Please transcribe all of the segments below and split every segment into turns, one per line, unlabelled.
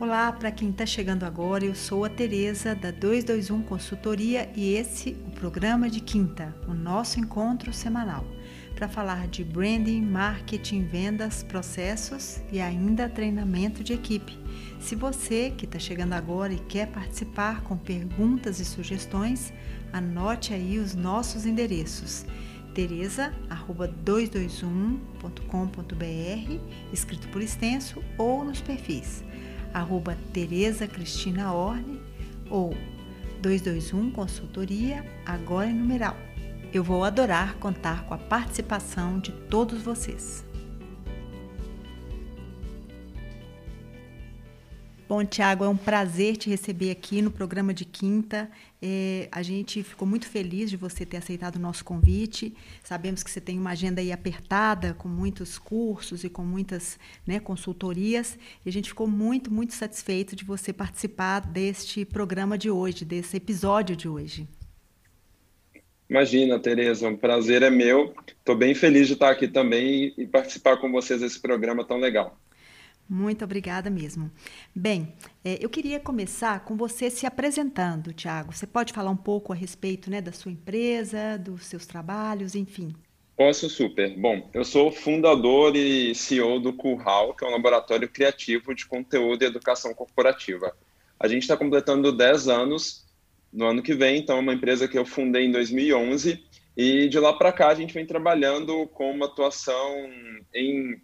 Olá, para quem está chegando agora, eu sou a Tereza da 221 Consultoria e esse o programa de quinta, o nosso encontro semanal, para falar de branding, marketing, vendas, processos e ainda treinamento de equipe. Se você que está chegando agora e quer participar com perguntas e sugestões, anote aí os nossos endereços teresa@221.com.br, escrito por extenso, ou nos perfis arroba Tereza Cristina Orne ou 221 Consultoria, agora em numeral. Eu vou adorar contar com a participação de todos vocês. Bom, Tiago, é um prazer te receber aqui no programa de quinta. É, a gente ficou muito feliz de você ter aceitado o nosso convite. Sabemos que você tem uma agenda aí apertada, com muitos cursos e com muitas né, consultorias. E a gente ficou muito, muito satisfeito de você participar deste programa de hoje, desse episódio de hoje.
Imagina, Tereza, um prazer é meu. Estou bem feliz de estar aqui também e participar com vocês desse programa tão legal.
Muito obrigada mesmo. Bem, é, eu queria começar com você se apresentando, Tiago. Você pode falar um pouco a respeito né, da sua empresa, dos seus trabalhos, enfim.
Posso, super. Bom, eu sou fundador e CEO do Curral, que é um laboratório criativo de conteúdo e educação corporativa. A gente está completando 10 anos no ano que vem, então é uma empresa que eu fundei em 2011 e de lá para cá a gente vem trabalhando com uma atuação em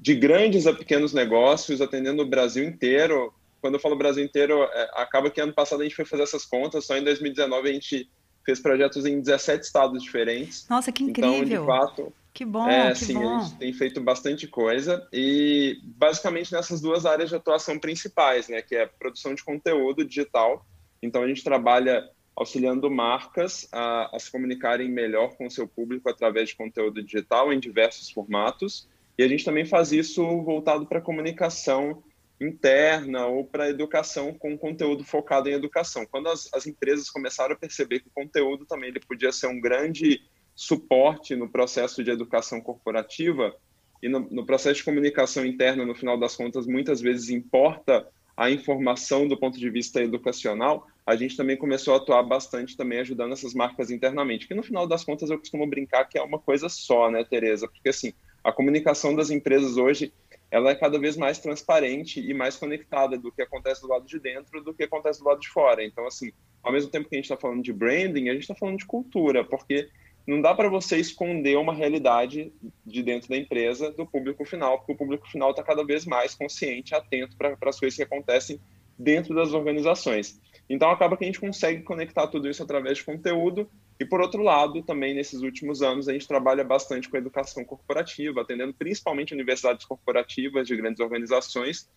de grandes a pequenos negócios, atendendo o Brasil inteiro. Quando eu falo Brasil inteiro, é, acaba que ano passado a gente foi fazer essas contas, só em 2019 a gente fez projetos em 17 estados diferentes.
Nossa, que incrível!
Então, de fato,
que bom,
é,
que
sim,
bom.
a gente tem feito bastante coisa e basicamente nessas duas áreas de atuação principais, né, que é produção de conteúdo digital. Então a gente trabalha auxiliando marcas a, a se comunicarem melhor com o seu público através de conteúdo digital em diversos formatos e a gente também faz isso voltado para comunicação interna ou para educação com conteúdo focado em educação. Quando as, as, empresas começaram a perceber que o conteúdo também ele podia ser um grande suporte no processo de educação corporativa e no, no processo de comunicação interna, no final das contas, muitas vezes importa a informação do ponto de vista educacional, a gente também começou a atuar bastante também ajudando essas marcas internamente, que no final das contas eu costumo brincar que é uma coisa só, né, Tereza? Porque assim, a comunicação das empresas hoje ela é cada vez mais transparente e mais conectada do que acontece do lado de dentro do que acontece do lado de fora. Então, assim, ao mesmo tempo que a gente está falando de branding, a gente está falando de cultura, porque não dá para você esconder uma realidade de dentro da empresa do público final, porque o público final está cada vez mais consciente, atento para as coisas que acontecem dentro das organizações. Então, acaba que a gente consegue conectar tudo isso através de conteúdo e, por outro lado, também nesses últimos anos, a gente trabalha bastante com educação corporativa, atendendo principalmente universidades corporativas de grandes organizações,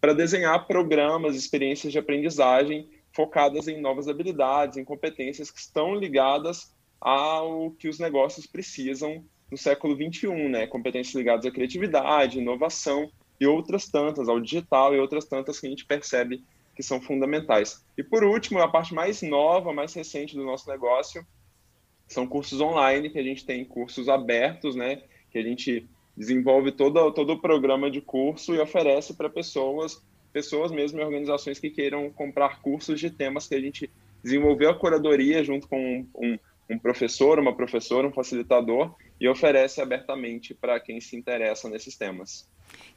para desenhar programas, experiências de aprendizagem focadas em novas habilidades, em competências que estão ligadas ao que os negócios precisam no século 21, né? Competências ligadas à criatividade, inovação e outras tantas, ao digital e outras tantas que a gente percebe que são fundamentais. E por último, a parte mais nova, mais recente do nosso negócio, são cursos online, que a gente tem cursos abertos, né, que a gente desenvolve todo, todo o programa de curso e oferece para pessoas, pessoas mesmo em organizações que queiram comprar cursos de temas que a gente desenvolveu a curadoria junto com um, um professor, uma professora, um facilitador e oferece abertamente para quem se interessa nesses temas.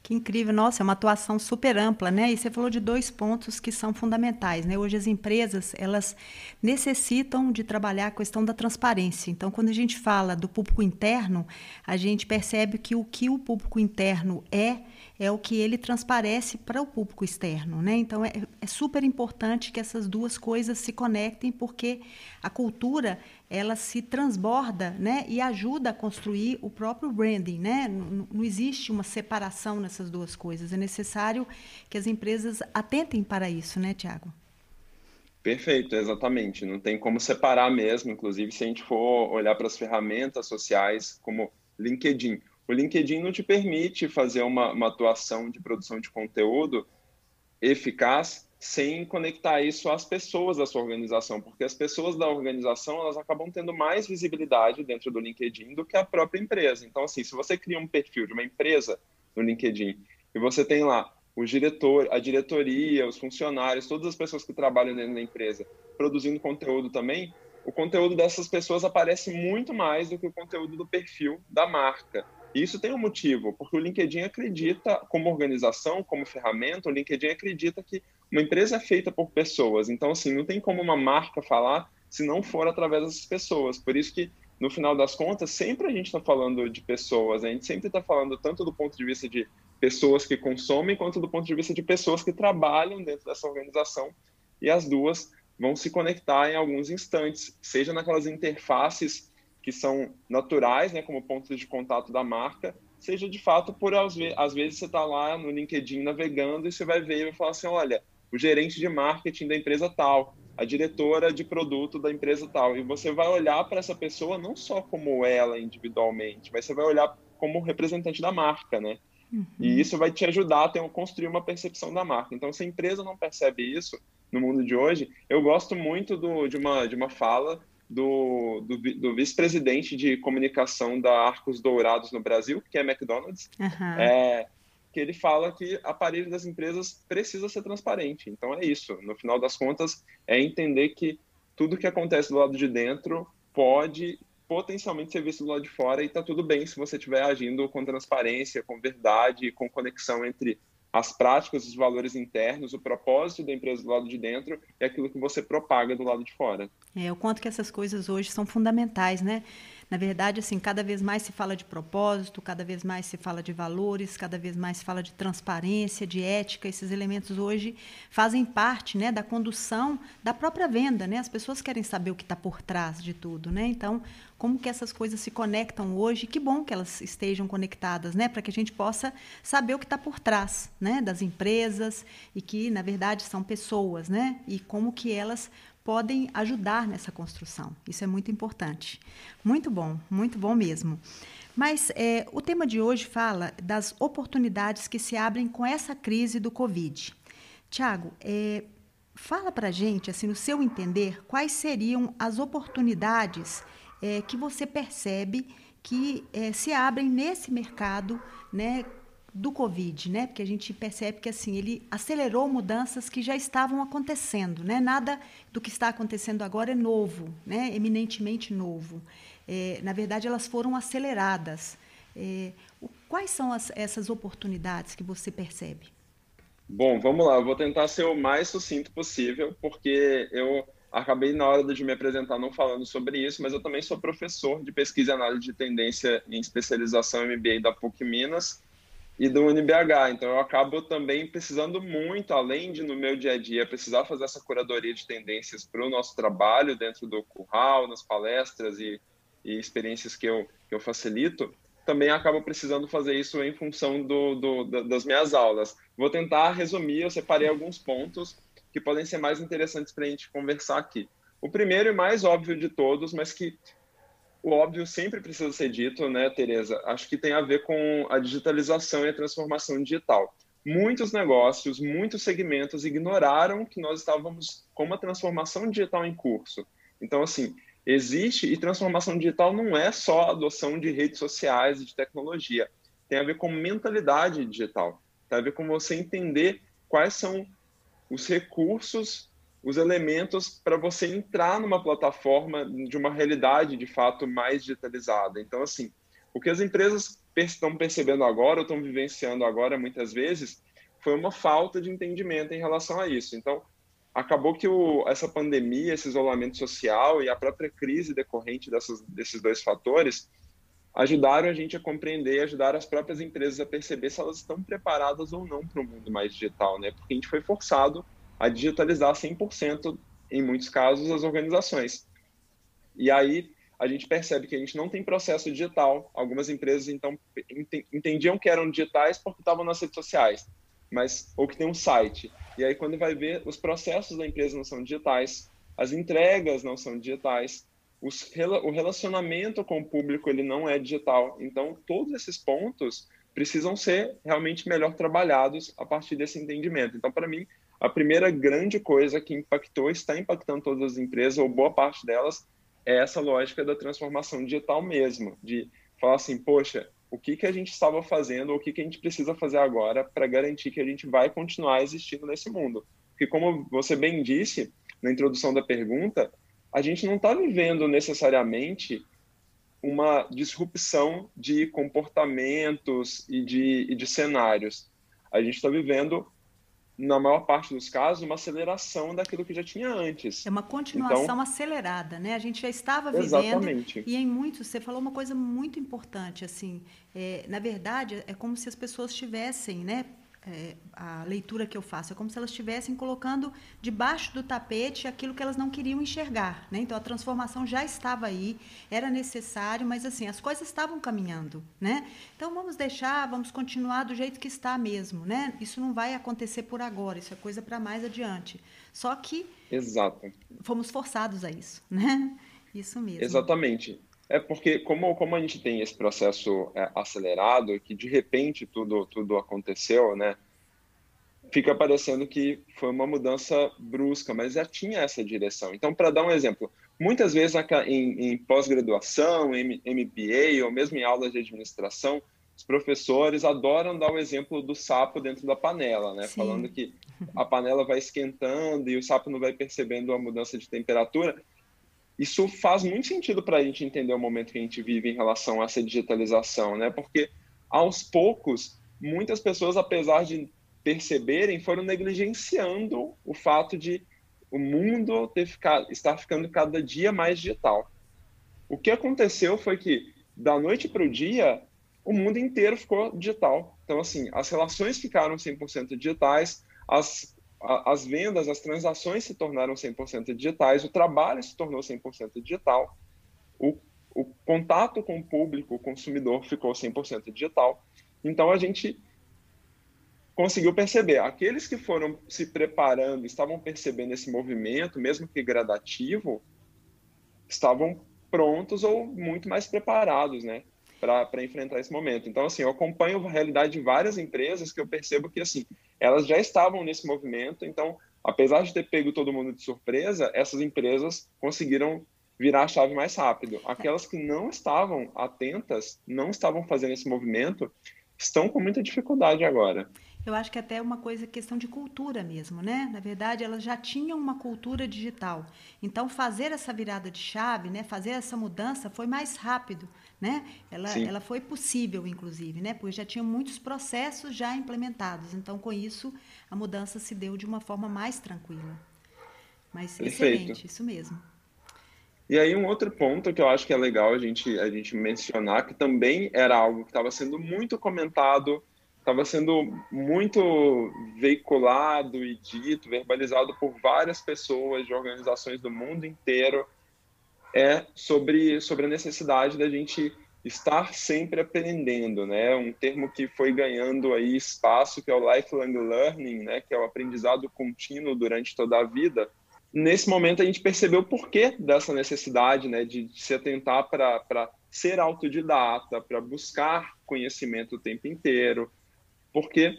Que incrível, nossa, é uma atuação super ampla, né? E você falou de dois pontos que são fundamentais, né? Hoje as empresas, elas necessitam de trabalhar a questão da transparência. Então, quando a gente fala do público interno, a gente percebe que o que o público interno é, é o que ele transparece para o público externo, né? Então, é, é super importante que essas duas coisas se conectem, porque a cultura, ela se transborda, né? E ajuda a construir o próprio branding, né? Não, não existe uma separação nessas duas coisas. É necessário que as empresas atentem para isso, né, Tiago?
Perfeito, exatamente. Não tem como separar mesmo. Inclusive, se a gente for olhar para as ferramentas sociais como LinkedIn, o LinkedIn não te permite fazer uma, uma atuação de produção de conteúdo eficaz sem conectar isso às pessoas da sua organização, porque as pessoas da organização elas acabam tendo mais visibilidade dentro do LinkedIn do que a própria empresa. Então, assim, se você cria um perfil de uma empresa no LinkedIn e você tem lá o diretor, a diretoria, os funcionários, todas as pessoas que trabalham dentro da empresa produzindo conteúdo também, o conteúdo dessas pessoas aparece muito mais do que o conteúdo do perfil da marca. Isso tem um motivo, porque o LinkedIn acredita, como organização, como ferramenta, o LinkedIn acredita que uma empresa é feita por pessoas. Então, assim, não tem como uma marca falar se não for através dessas pessoas. Por isso que, no final das contas, sempre a gente está falando de pessoas, a gente sempre está falando tanto do ponto de vista de pessoas que consomem, quanto do ponto de vista de pessoas que trabalham dentro dessa organização. E as duas vão se conectar em alguns instantes, seja naquelas interfaces que são naturais, né, como pontos de contato da marca, seja de fato por às vezes, às vezes você está lá no LinkedIn navegando e você vai ver e vai falar assim, olha, o gerente de marketing da empresa tal, a diretora de produto da empresa tal, e você vai olhar para essa pessoa não só como ela individualmente, mas você vai olhar como representante da marca, né? Uhum. E isso vai te ajudar a ter, construir uma percepção da marca. Então, se a empresa não percebe isso, no mundo de hoje. Eu gosto muito do, de, uma, de uma fala do, do, do vice-presidente de comunicação da Arcos Dourados no Brasil, que é McDonald's, uhum. é, que ele fala que a parede das empresas precisa ser transparente. Então é isso. No final das contas, é entender que tudo que acontece do lado de dentro pode potencialmente ser visto do lado de fora e está tudo bem se você estiver agindo com transparência, com verdade, com conexão entre as práticas, os valores internos, o propósito da empresa do lado de dentro e aquilo que você propaga do lado de fora.
É, o quanto que essas coisas hoje são fundamentais, né? Na verdade, assim, cada vez mais se fala de propósito, cada vez mais se fala de valores, cada vez mais se fala de transparência, de ética. Esses elementos hoje fazem parte, né, da condução da própria venda, né? As pessoas querem saber o que está por trás de tudo, né? Então, como que essas coisas se conectam hoje? Que bom que elas estejam conectadas, né? Para que a gente possa saber o que está por trás, né? Das empresas e que, na verdade, são pessoas, né? E como que elas podem ajudar nessa construção. Isso é muito importante. Muito bom, muito bom mesmo. Mas é, o tema de hoje fala das oportunidades que se abrem com essa crise do Covid. Tiago, é, fala para gente, assim, no seu entender, quais seriam as oportunidades é, que você percebe que é, se abrem nesse mercado, né, do Covid, né? Porque a gente percebe que assim ele acelerou mudanças que já estavam acontecendo, né? Nada do que está acontecendo agora é novo, né? Eminentemente novo. É, na verdade, elas foram aceleradas. É, o, quais são as, essas oportunidades que você percebe?
Bom, vamos lá. Eu vou tentar ser o mais sucinto possível, porque eu acabei na hora de me apresentar não falando sobre isso, mas eu também sou professor de pesquisa e análise de tendência em especialização MBA da PUC Minas e do UniBH. Então, eu acabo também precisando muito, além de no meu dia a dia, precisar fazer essa curadoria de tendências para o nosso trabalho dentro do curral, nas palestras e, e experiências que eu, que eu facilito, também acabo precisando fazer isso em função do, do, das minhas aulas. Vou tentar resumir, eu separei alguns pontos que podem ser mais interessantes para a gente conversar aqui. O primeiro e mais óbvio de todos, mas que o óbvio sempre precisa ser dito, né, Tereza? Acho que tem a ver com a digitalização e a transformação digital. Muitos negócios, muitos segmentos ignoraram que nós estávamos com uma transformação digital em curso. Então, assim, existe, e transformação digital não é só adoção de redes sociais e de tecnologia. Tem a ver com mentalidade digital. Tem a ver com você entender quais são os recursos os elementos para você entrar numa plataforma de uma realidade de fato mais digitalizada. Então, assim, o que as empresas estão percebendo agora, ou estão vivenciando agora, muitas vezes, foi uma falta de entendimento em relação a isso. Então, acabou que o, essa pandemia, esse isolamento social e a própria crise decorrente dessas, desses dois fatores ajudaram a gente a compreender, ajudaram as próprias empresas a perceber se elas estão preparadas ou não para o mundo mais digital, né? Porque a gente foi forçado a digitalizar 100%, em muitos casos, as organizações. E aí a gente percebe que a gente não tem processo digital. Algumas empresas, então, entendiam que eram digitais porque estavam nas redes sociais, mas ou que tem um site. E aí, quando vai ver, os processos da empresa não são digitais, as entregas não são digitais, os, o relacionamento com o público ele não é digital. Então, todos esses pontos precisam ser realmente melhor trabalhados a partir desse entendimento. Então, para mim, a primeira grande coisa que impactou, está impactando todas as empresas, ou boa parte delas, é essa lógica da transformação digital mesmo, de falar assim, poxa, o que, que a gente estava fazendo, ou o que, que a gente precisa fazer agora para garantir que a gente vai continuar existindo nesse mundo. Porque, como você bem disse na introdução da pergunta, a gente não está vivendo necessariamente uma disrupção de comportamentos e de, e de cenários. A gente está vivendo na maior parte dos casos, uma aceleração daquilo que já tinha antes.
É uma continuação então, acelerada, né? A gente já estava vivendo exatamente. e em muitos você falou uma coisa muito importante, assim, é, na verdade é como se as pessoas tivessem, né, é, a leitura que eu faço é como se elas estivessem colocando debaixo do tapete aquilo que elas não queriam enxergar, né? Então a transformação já estava aí, era necessário, mas assim as coisas estavam caminhando, né? Então vamos deixar, vamos continuar do jeito que está mesmo, né? Isso não vai acontecer por agora, isso é coisa para mais adiante. Só que
Exato.
fomos forçados a isso, né? Isso mesmo.
Exatamente. É porque como, como a gente tem esse processo é, acelerado, que de repente tudo, tudo aconteceu, né? Fica parecendo que foi uma mudança brusca, mas já tinha essa direção. Então, para dar um exemplo, muitas vezes em, em pós-graduação, em MBA ou mesmo em aulas de administração, os professores adoram dar o exemplo do sapo dentro da panela, né? Sim. Falando que a panela vai esquentando e o sapo não vai percebendo a mudança de temperatura. Isso faz muito sentido para a gente entender o momento que a gente vive em relação a essa digitalização, né? Porque aos poucos, muitas pessoas, apesar de perceberem, foram negligenciando o fato de o mundo ter ficado, estar ficando cada dia mais digital. O que aconteceu foi que, da noite para o dia, o mundo inteiro ficou digital. Então, assim, as relações ficaram 100% digitais, as as vendas, as transações se tornaram 100% digitais, o trabalho se tornou 100% digital, o, o contato com o público, o consumidor ficou 100% digital. Então a gente conseguiu perceber, aqueles que foram se preparando, estavam percebendo esse movimento, mesmo que gradativo, estavam prontos ou muito mais preparados, né? para enfrentar esse momento. Então, assim, eu acompanho a realidade de várias empresas que eu percebo que, assim, elas já estavam nesse movimento, então, apesar de ter pego todo mundo de surpresa, essas empresas conseguiram virar a chave mais rápido. Aquelas que não estavam atentas, não estavam fazendo esse movimento, estão com muita dificuldade agora.
Eu acho que até é uma coisa questão de cultura mesmo, né? Na verdade, elas já tinham uma cultura digital. Então, fazer essa virada de chave, né? Fazer essa mudança foi mais rápido, né? Ela, ela foi possível, inclusive, né? Porque já tinha muitos processos já implementados. Então, com isso, a mudança se deu de uma forma mais tranquila. Mas Perfeito. excelente, isso mesmo.
E aí um outro ponto que eu acho que é legal a gente, a gente mencionar, que também era algo que estava sendo muito comentado estava sendo muito veiculado e dito, verbalizado por várias pessoas de organizações do mundo inteiro, é sobre, sobre a necessidade da gente estar sempre aprendendo, né? Um termo que foi ganhando aí espaço, que é o lifelong learning, né? Que é o aprendizado contínuo durante toda a vida. Nesse momento a gente percebeu o porquê dessa necessidade, né? De, de se atentar para ser autodidata, para buscar conhecimento o tempo inteiro, porque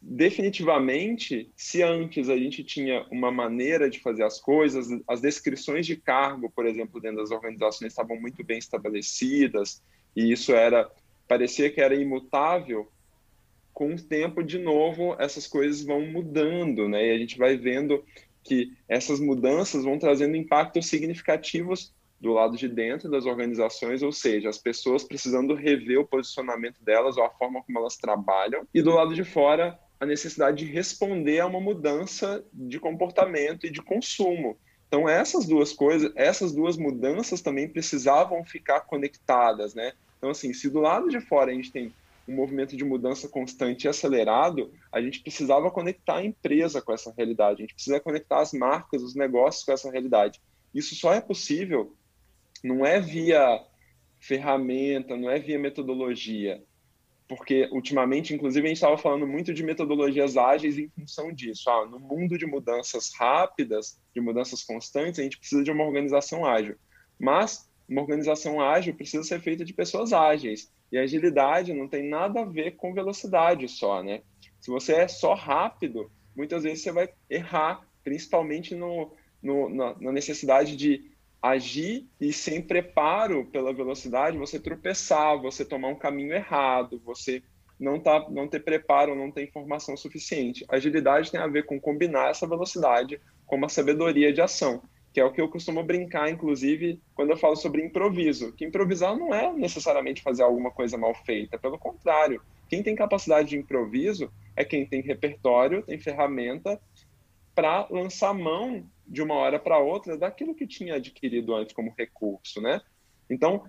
definitivamente, se antes a gente tinha uma maneira de fazer as coisas, as descrições de cargo, por exemplo, dentro das organizações estavam muito bem estabelecidas e isso era parecia que era imutável. Com o tempo, de novo, essas coisas vão mudando, né? E a gente vai vendo que essas mudanças vão trazendo impactos significativos do lado de dentro das organizações, ou seja, as pessoas precisando rever o posicionamento delas ou a forma como elas trabalham, e do lado de fora, a necessidade de responder a uma mudança de comportamento e de consumo. Então, essas duas coisas, essas duas mudanças também precisavam ficar conectadas, né? Então, assim, se do lado de fora a gente tem um movimento de mudança constante e acelerado, a gente precisava conectar a empresa com essa realidade, a gente precisa conectar as marcas, os negócios com essa realidade. Isso só é possível não é via ferramenta, não é via metodologia, porque ultimamente, inclusive, a gente estava falando muito de metodologias ágeis em função disso. Ah, no mundo de mudanças rápidas, de mudanças constantes, a gente precisa de uma organização ágil. Mas uma organização ágil precisa ser feita de pessoas ágeis. E agilidade não tem nada a ver com velocidade só, né? Se você é só rápido, muitas vezes você vai errar, principalmente no, no na, na necessidade de agir e sem preparo pela velocidade, você tropeçar, você tomar um caminho errado, você não, tá, não ter preparo, não ter informação suficiente. Agilidade tem a ver com combinar essa velocidade com uma sabedoria de ação, que é o que eu costumo brincar, inclusive, quando eu falo sobre improviso. Que improvisar não é necessariamente fazer alguma coisa mal feita, pelo contrário. Quem tem capacidade de improviso é quem tem repertório, tem ferramenta para lançar mão de uma hora para outra daquilo que tinha adquirido antes como recurso, né? Então,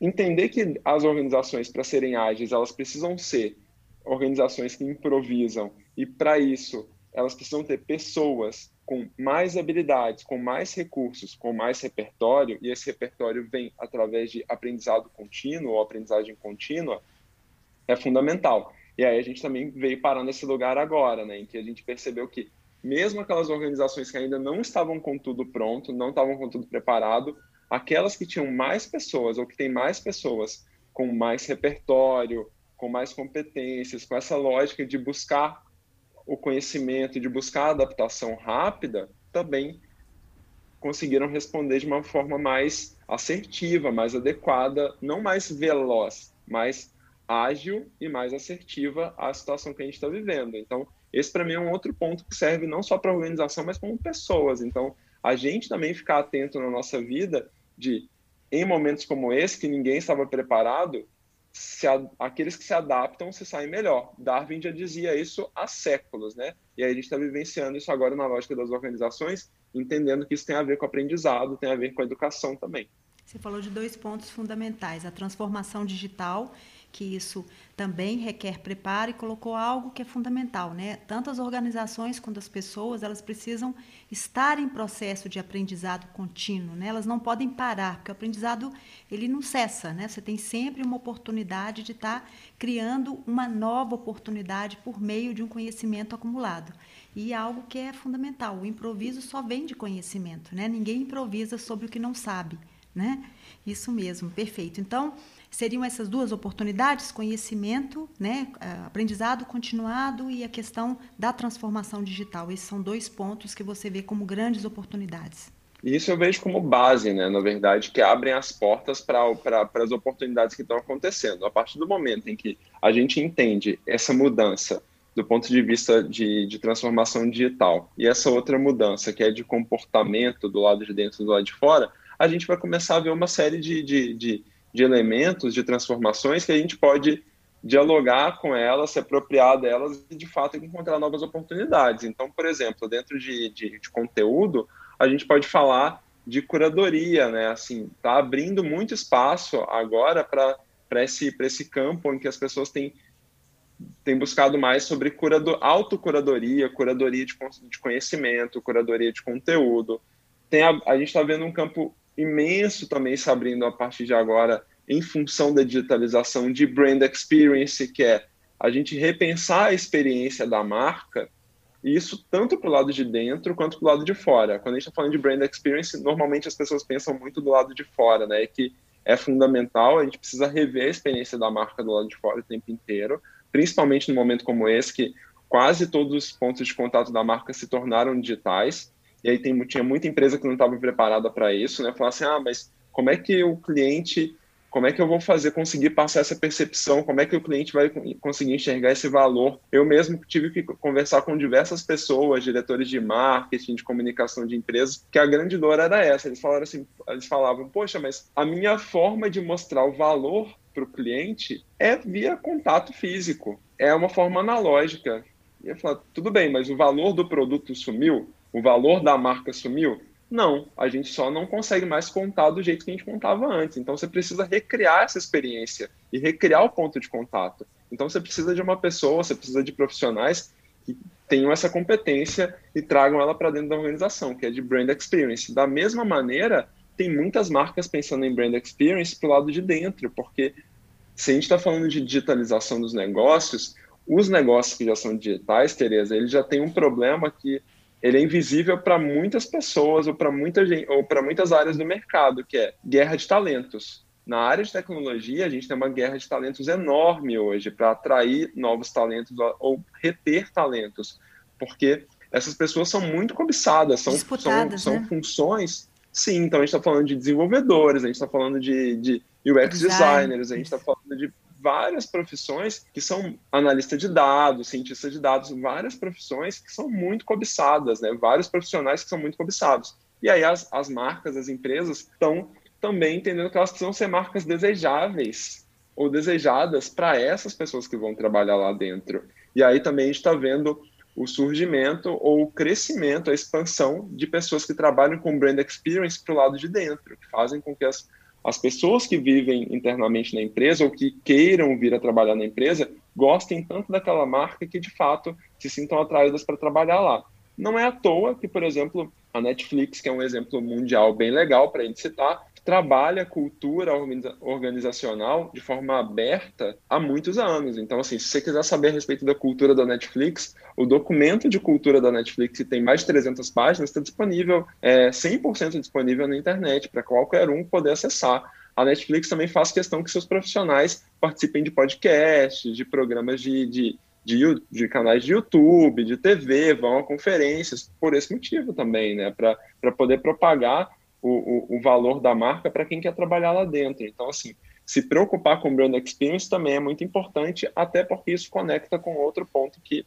entender que as organizações, para serem ágeis, elas precisam ser organizações que improvisam, e para isso elas precisam ter pessoas com mais habilidades, com mais recursos, com mais repertório, e esse repertório vem através de aprendizado contínuo ou aprendizagem contínua, é fundamental. E aí a gente também veio parar nesse lugar agora, né, em que a gente percebeu que mesmo aquelas organizações que ainda não estavam com tudo pronto, não estavam com tudo preparado, aquelas que tinham mais pessoas ou que têm mais pessoas com mais repertório, com mais competências, com essa lógica de buscar o conhecimento, de buscar a adaptação rápida, também conseguiram responder de uma forma mais assertiva, mais adequada, não mais veloz, mais ágil e mais assertiva à situação que a gente está vivendo. Então, esse para mim é um outro ponto que serve não só para a organização, mas como pessoas. Então, a gente também ficar atento na nossa vida de, em momentos como esse, que ninguém estava preparado, se a, aqueles que se adaptam se saem melhor. Darwin já dizia isso há séculos, né? E aí a gente está vivenciando isso agora na lógica das organizações, entendendo que isso tem a ver com aprendizado, tem a ver com educação também.
Você falou de dois pontos fundamentais: a transformação digital que isso também requer preparo e colocou algo que é fundamental, né? Tanto as organizações quanto as pessoas, elas precisam estar em processo de aprendizado contínuo, né? Elas não podem parar, porque o aprendizado ele não cessa, né? Você tem sempre uma oportunidade de estar tá criando uma nova oportunidade por meio de um conhecimento acumulado. E é algo que é fundamental, o improviso só vem de conhecimento, né? Ninguém improvisa sobre o que não sabe, né? Isso mesmo, perfeito. Então, seriam essas duas oportunidades, conhecimento, né, aprendizado continuado e a questão da transformação digital. Esses são dois pontos que você vê como grandes oportunidades.
Isso eu vejo como base, né, na verdade, que abrem as portas para as oportunidades que estão acontecendo. A partir do momento em que a gente entende essa mudança do ponto de vista de, de transformação digital e essa outra mudança que é de comportamento do lado de dentro e do lado de fora, a gente vai começar a ver uma série de, de, de de elementos, de transformações que a gente pode dialogar com elas, se apropriar delas e, de fato, encontrar novas oportunidades. Então, por exemplo, dentro de, de, de conteúdo, a gente pode falar de curadoria, né? Assim, tá abrindo muito espaço agora para esse, esse campo em que as pessoas têm, têm buscado mais sobre curador, autocuradoria, curadoria de, de conhecimento, curadoria de conteúdo. Tem a, a gente está vendo um campo imenso também se abrindo a partir de agora em função da digitalização de brand experience, que é a gente repensar a experiência da marca, e isso tanto para o lado de dentro quanto para o lado de fora. Quando a gente está falando de brand experience, normalmente as pessoas pensam muito do lado de fora, né? Que é fundamental, a gente precisa rever a experiência da marca do lado de fora o tempo inteiro, principalmente num momento como esse, que quase todos os pontos de contato da marca se tornaram digitais. E aí tem, tinha muita empresa que não estava preparada para isso, né? Falar assim, ah, mas como é que o cliente, como é que eu vou fazer conseguir passar essa percepção? Como é que o cliente vai conseguir enxergar esse valor? Eu mesmo tive que conversar com diversas pessoas, diretores de marketing, de comunicação de empresas, que a grande dor era essa. Eles falaram assim, eles falavam, poxa, mas a minha forma de mostrar o valor para o cliente é via contato físico, é uma forma analógica. E eu falo, tudo bem, mas o valor do produto sumiu? O valor da marca sumiu? Não, a gente só não consegue mais contar do jeito que a gente contava antes. Então você precisa recriar essa experiência e recriar o ponto de contato. Então você precisa de uma pessoa, você precisa de profissionais que tenham essa competência e tragam ela para dentro da organização, que é de brand experience. Da mesma maneira, tem muitas marcas pensando em brand experience para o lado de dentro, porque se a gente está falando de digitalização dos negócios, os negócios que já são digitais, Tereza, eles já têm um problema que ele é invisível para muitas pessoas ou para muita gente, ou para muitas áreas do mercado, que é guerra de talentos. Na área de tecnologia, a gente tem uma guerra de talentos enorme hoje para atrair novos talentos ou reter talentos, porque essas pessoas são muito cobiçadas, são, são, são né? funções Sim, então a gente está falando de desenvolvedores, a gente está falando de, de UX Design. designers, a gente está falando de várias profissões que são analista de dados, cientista de dados, várias profissões que são muito cobiçadas, né? Vários profissionais que são muito cobiçados. E aí as, as marcas, as empresas estão também entendendo que elas precisam ser marcas desejáveis ou desejadas para essas pessoas que vão trabalhar lá dentro. E aí também a gente está vendo o surgimento ou o crescimento, a expansão de pessoas que trabalham com brand experience para o lado de dentro, que fazem com que as, as pessoas que vivem internamente na empresa ou que queiram vir a trabalhar na empresa gostem tanto daquela marca que de fato se sintam atraídas para trabalhar lá. Não é à toa que, por exemplo, a Netflix, que é um exemplo mundial bem legal para a gente citar, trabalha cultura organizacional de forma aberta há muitos anos. Então, assim, se você quiser saber a respeito da cultura da Netflix, o documento de cultura da Netflix, que tem mais de 300 páginas, está disponível, é 100% disponível na internet, para qualquer um poder acessar. A Netflix também faz questão que seus profissionais participem de podcasts, de programas de, de, de, de, canais de YouTube, de TV, vão a conferências, por esse motivo também, né? Para poder propagar o, o, o valor da marca para quem quer trabalhar lá dentro. Então, assim, se preocupar com brand experience também é muito importante, até porque isso conecta com outro ponto que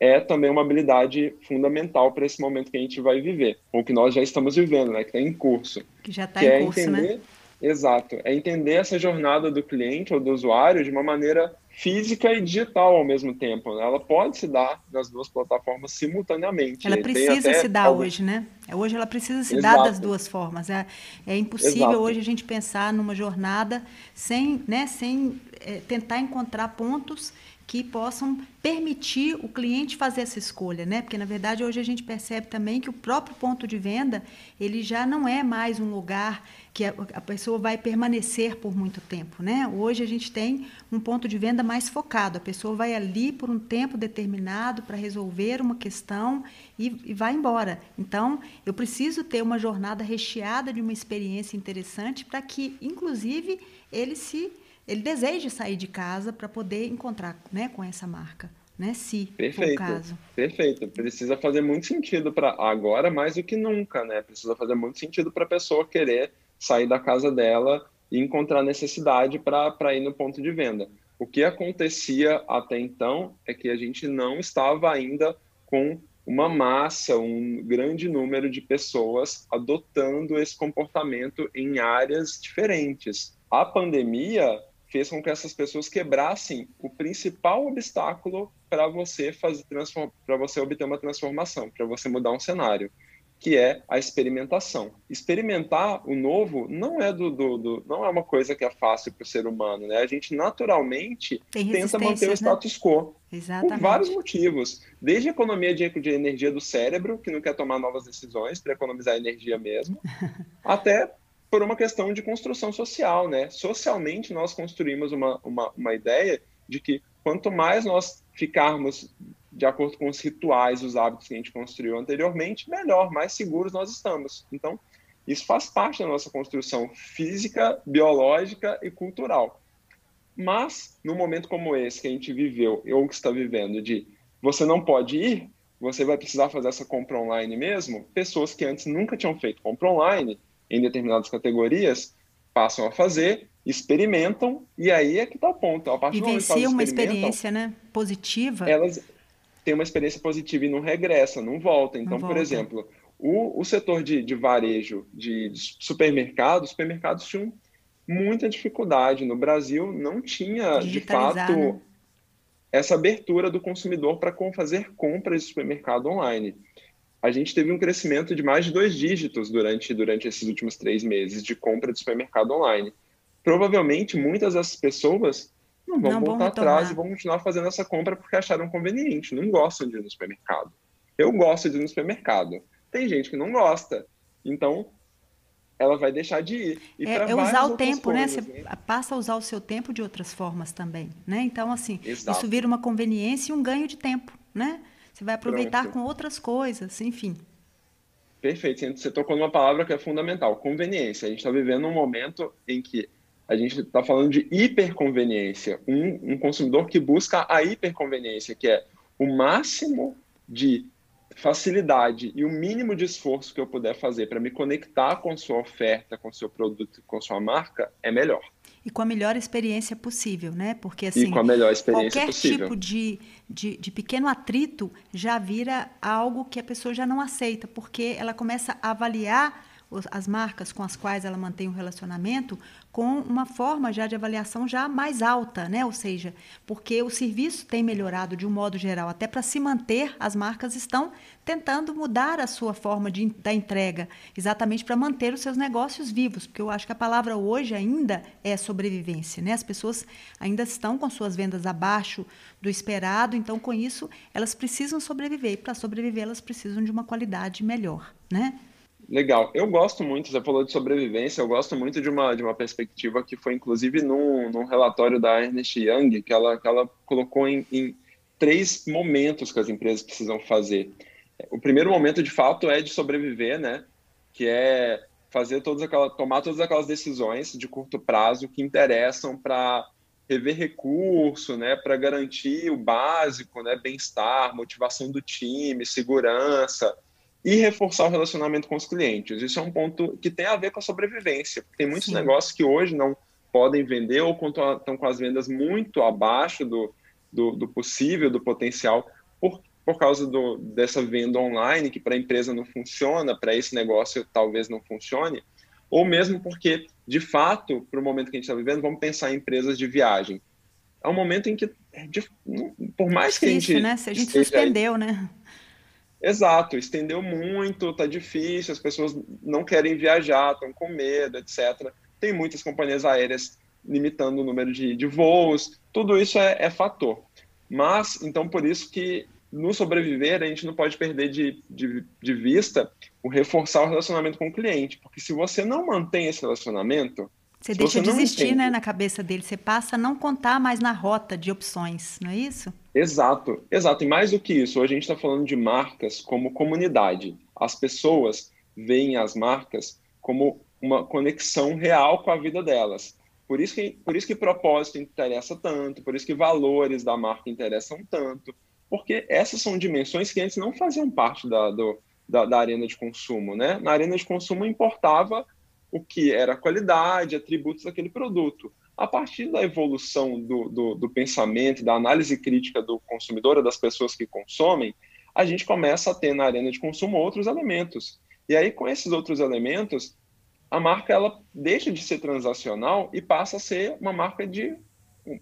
é também uma habilidade fundamental para esse momento que a gente vai viver, ou que nós já estamos vivendo, né, que está em curso.
Que já está em
é
curso,
entender,
né?
Exato, é entender essa jornada do cliente ou do usuário de uma maneira física e digital ao mesmo tempo. Né? Ela pode se dar nas duas plataformas simultaneamente.
Ela precisa se dar algum... hoje, né? Hoje ela precisa se Exato. dar das duas formas. É, é impossível Exato. hoje a gente pensar numa jornada sem, né, sem é, tentar encontrar pontos que possam permitir o cliente fazer essa escolha, né? Porque na verdade hoje a gente percebe também que o próprio ponto de venda ele já não é mais um lugar que a, pessoa vai permanecer por muito tempo, né? Hoje a gente tem um ponto de venda mais focado. A pessoa vai ali por um tempo determinado para resolver uma questão e, e vai embora. Então eu preciso ter uma jornada recheada de uma experiência interessante para que, inclusive, ele se ele deseja sair de casa para poder encontrar né, com essa marca. Né, se
perfeito,
for o caso.
Perfeito. Precisa fazer muito sentido para agora mais do que nunca, né? Precisa fazer muito sentido para a pessoa querer sair da casa dela e encontrar necessidade para ir no ponto de venda. O que acontecia até então é que a gente não estava ainda com uma massa, um grande número de pessoas adotando esse comportamento em áreas diferentes. A pandemia fez com que essas pessoas quebrassem o principal obstáculo para você fazer para você obter uma transformação, para você mudar um cenário, que é a experimentação. Experimentar o novo não é do, do, do não é uma coisa que é fácil para o ser humano, né? A gente naturalmente tenta manter o né? status quo.
Exatamente.
Por vários motivos. Desde a economia de, de energia do cérebro, que não quer tomar novas decisões para economizar energia mesmo, até por uma questão de construção social, né? Socialmente, nós construímos uma, uma, uma ideia de que quanto mais nós ficarmos de acordo com os rituais, os hábitos que a gente construiu anteriormente, melhor, mais seguros nós estamos. Então, isso faz parte da nossa construção física, biológica e cultural. Mas, num momento como esse que a gente viveu, ou que está vivendo, de você não pode ir, você vai precisar fazer essa compra online mesmo, pessoas que antes nunca tinham feito compra online, em determinadas categorias, passam a fazer, experimentam, e aí é que está o ponto. A
partir Vivenciam uma experiência né, positiva.
Elas têm uma experiência positiva e não regressa, não volta. Então, não por exemplo, o, o setor de, de varejo de, de supermercados, supermercados tinham muita dificuldade. No Brasil, não tinha, de fato, né? essa abertura do consumidor para fazer compras de supermercado online a gente teve um crescimento de mais de dois dígitos durante, durante esses últimos três meses de compra de supermercado online. Provavelmente, muitas dessas pessoas não vão não voltar atrás e vão continuar fazendo essa compra porque acharam conveniente, não gostam de ir no supermercado. Eu gosto de ir no supermercado. Tem gente que não gosta. Então, ela vai deixar de ir.
E é, é usar o tempo, né? coisas, né? Você né? passa a usar o seu tempo de outras formas também, né? Então, assim, Exato. isso vira uma conveniência e um ganho de tempo, né? Você vai aproveitar Pronto. com outras coisas, enfim.
Perfeito. Você tocou numa palavra que é fundamental, conveniência. A gente está vivendo um momento em que a gente está falando de hiperconveniência. Um, um consumidor que busca a hiperconveniência, que é o máximo de facilidade e o mínimo de esforço que eu puder fazer para me conectar com sua oferta, com seu produto, com sua marca, é melhor.
E com a melhor experiência possível, né? Porque assim, qualquer
possível.
tipo de, de, de pequeno atrito já vira algo que a pessoa já não aceita, porque ela começa a avaliar as marcas com as quais ela mantém um relacionamento com uma forma já de avaliação já mais alta, né? Ou seja, porque o serviço tem melhorado de um modo geral, até para se manter, as marcas estão tentando mudar a sua forma de, da entrega, exatamente para manter os seus negócios vivos, porque eu acho que a palavra hoje ainda é sobrevivência, né? As pessoas ainda estão com suas vendas abaixo do esperado, então com isso elas precisam sobreviver e para sobreviver elas precisam de uma qualidade melhor, né?
Legal. Eu gosto muito, você falou de sobrevivência, eu gosto muito de uma, de uma perspectiva que foi, inclusive, num, num relatório da Ernest Young, que ela, que ela colocou em, em três momentos que as empresas precisam fazer. O primeiro momento, de fato, é de sobreviver, né? Que é fazer todas aquelas, tomar todas aquelas decisões de curto prazo que interessam para rever recurso, né, para garantir o básico, né, bem-estar, motivação do time, segurança, e reforçar o relacionamento com os clientes. Isso é um ponto que tem a ver com a sobrevivência. Tem muitos Sim. negócios que hoje não podem vender ou estão com as vendas muito abaixo do, do, do possível, do potencial, por, por causa do, dessa venda online, que para a empresa não funciona, para esse negócio talvez não funcione, ou mesmo porque, de fato, para o momento que a gente está vivendo, vamos pensar em empresas de viagem. É um momento em que, de, por mais
que a gente. Né? Se a gente suspendeu, né?
Exato, estendeu muito, tá difícil, as pessoas não querem viajar, estão com medo, etc. Tem muitas companhias aéreas limitando o número de, de voos, tudo isso é, é, fator. Mas, então, por isso que no sobreviver, a gente não pode perder de, de, de vista o reforçar o relacionamento com o cliente, porque se você não mantém esse relacionamento,
você deixa de existir né, na cabeça dele, você passa a não contar mais na rota de opções, não é isso?
Exato, exato. E mais do que isso, hoje a gente está falando de marcas como comunidade. As pessoas veem as marcas como uma conexão real com a vida delas. Por isso que, por isso que propósito interessa tanto, por isso que valores da marca interessam tanto, porque essas são dimensões que antes não faziam parte da, do, da, da arena de consumo. Né? Na arena de consumo importava o que era a qualidade, atributos daquele produto. A partir da evolução do, do, do pensamento, da análise crítica do consumidor, das pessoas que consomem, a gente começa a ter na arena de consumo outros elementos. E aí, com esses outros elementos, a marca ela deixa de ser transacional e passa a ser uma marca de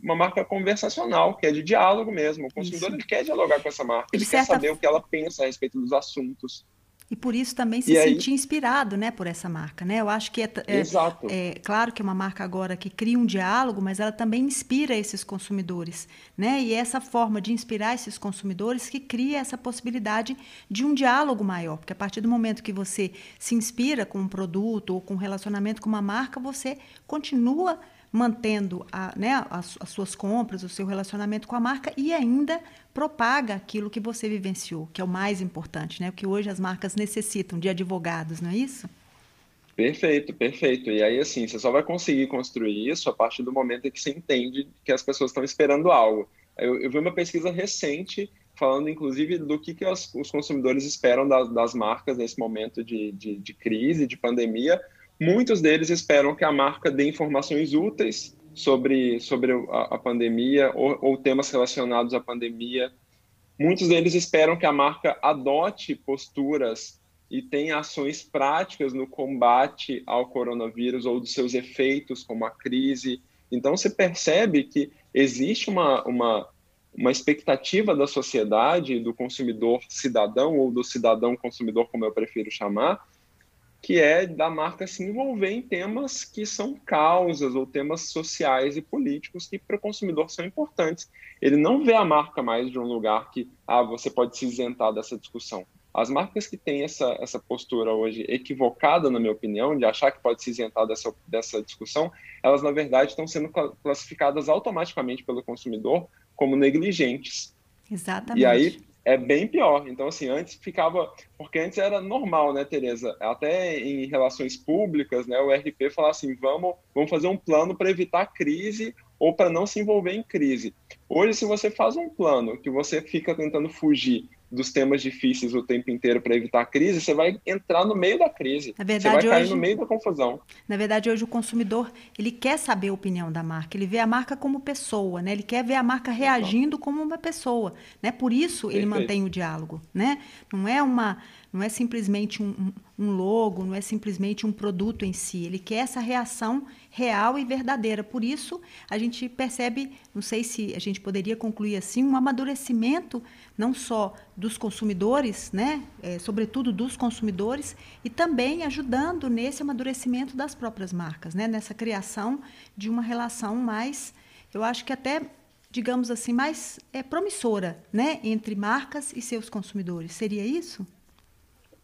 uma marca conversacional, que é de diálogo mesmo. O consumidor ele quer dialogar com essa marca, ele quer saber o que ela pensa a respeito dos assuntos.
E por isso também se e sentir aí... inspirado né, por essa marca. Né? Eu acho que é, é, é, claro que é uma marca agora que cria um diálogo, mas ela também inspira esses consumidores. Né? E é essa forma de inspirar esses consumidores que cria essa possibilidade de um diálogo maior. Porque a partir do momento que você se inspira com um produto ou com um relacionamento com uma marca, você continua mantendo a, né, as, as, suas compras, o seu relacionamento com a marca e ainda propaga aquilo que você vivenciou, que é o mais importante, né? Porque hoje as marcas necessitam de advogados, não é isso?
Perfeito, perfeito. E aí, assim, você só vai conseguir construir isso a partir do momento em que você entende que as pessoas estão esperando algo. Eu, eu vi uma pesquisa recente falando, inclusive, do que, que os, os consumidores esperam das, das, marcas nesse momento de, de, de crise, de pandemia, Muitos deles esperam que a marca dê informações úteis sobre, sobre a, a pandemia ou, ou, temas relacionados à pandemia. Muitos deles esperam que a marca adote posturas e tenha ações práticas no combate ao coronavírus ou dos seus efeitos, como a crise. Então, você percebe que existe uma, uma, uma expectativa da sociedade, do consumidor cidadão ou do cidadão consumidor, como eu prefiro chamar, que é da marca se envolver em temas que são causas ou temas sociais e políticos que para o consumidor são importantes. Ele não vê a marca mais de um lugar que ah, você pode se isentar dessa discussão. As marcas que têm essa, essa postura hoje equivocada, na minha opinião, de achar que pode se isentar dessa, dessa discussão, elas, na verdade, estão sendo classificadas automaticamente pelo consumidor como negligentes.
Exatamente.
E aí, é bem pior. Então, assim, antes ficava. Porque antes era normal, né, Tereza? Até em relações públicas, né, o RP falava assim: vamos, vamos fazer um plano para evitar crise ou para não se envolver em crise. Hoje, se você faz um plano que você fica tentando fugir dos temas difíceis o tempo inteiro para evitar a crise, você vai entrar no meio da crise.
Na verdade,
você vai cair
hoje,
no meio da confusão.
Na verdade, hoje o consumidor ele quer saber a opinião da marca, ele vê a marca como pessoa, né? Ele quer ver a marca reagindo como uma pessoa, né? Por isso ele Perfeito. mantém o diálogo, né? Não é uma não é simplesmente um, um, logo, não é simplesmente um produto em si. Ele quer essa reação real e verdadeira. Por isso, a gente percebe, não sei se a gente poderia concluir assim, um amadurecimento não só dos consumidores, né, é, sobretudo dos consumidores, e também ajudando nesse amadurecimento das próprias marcas, né, nessa criação de uma relação mais, eu acho que até digamos assim, mais é, promissora, né, entre marcas e seus consumidores. Seria isso?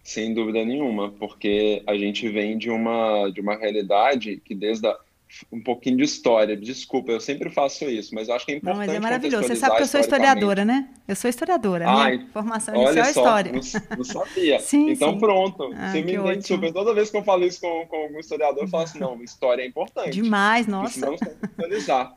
Sem dúvida nenhuma, porque a gente vem de uma, de uma realidade que desde a, um pouquinho de história. Desculpa, eu sempre faço isso, mas acho que é importante. Não, mas
é maravilhoso. Você sabe que eu sou historiadora, né? Eu sou historiadora.
Ah,
minha formação inicial é história.
Não, não sabia.
sim,
então
sim.
pronto.
Ah,
você me entende super. Toda vez que eu falo isso com, com algum historiador, eu falo assim: não, história é importante.
Demais, nossa.
Você atualizar.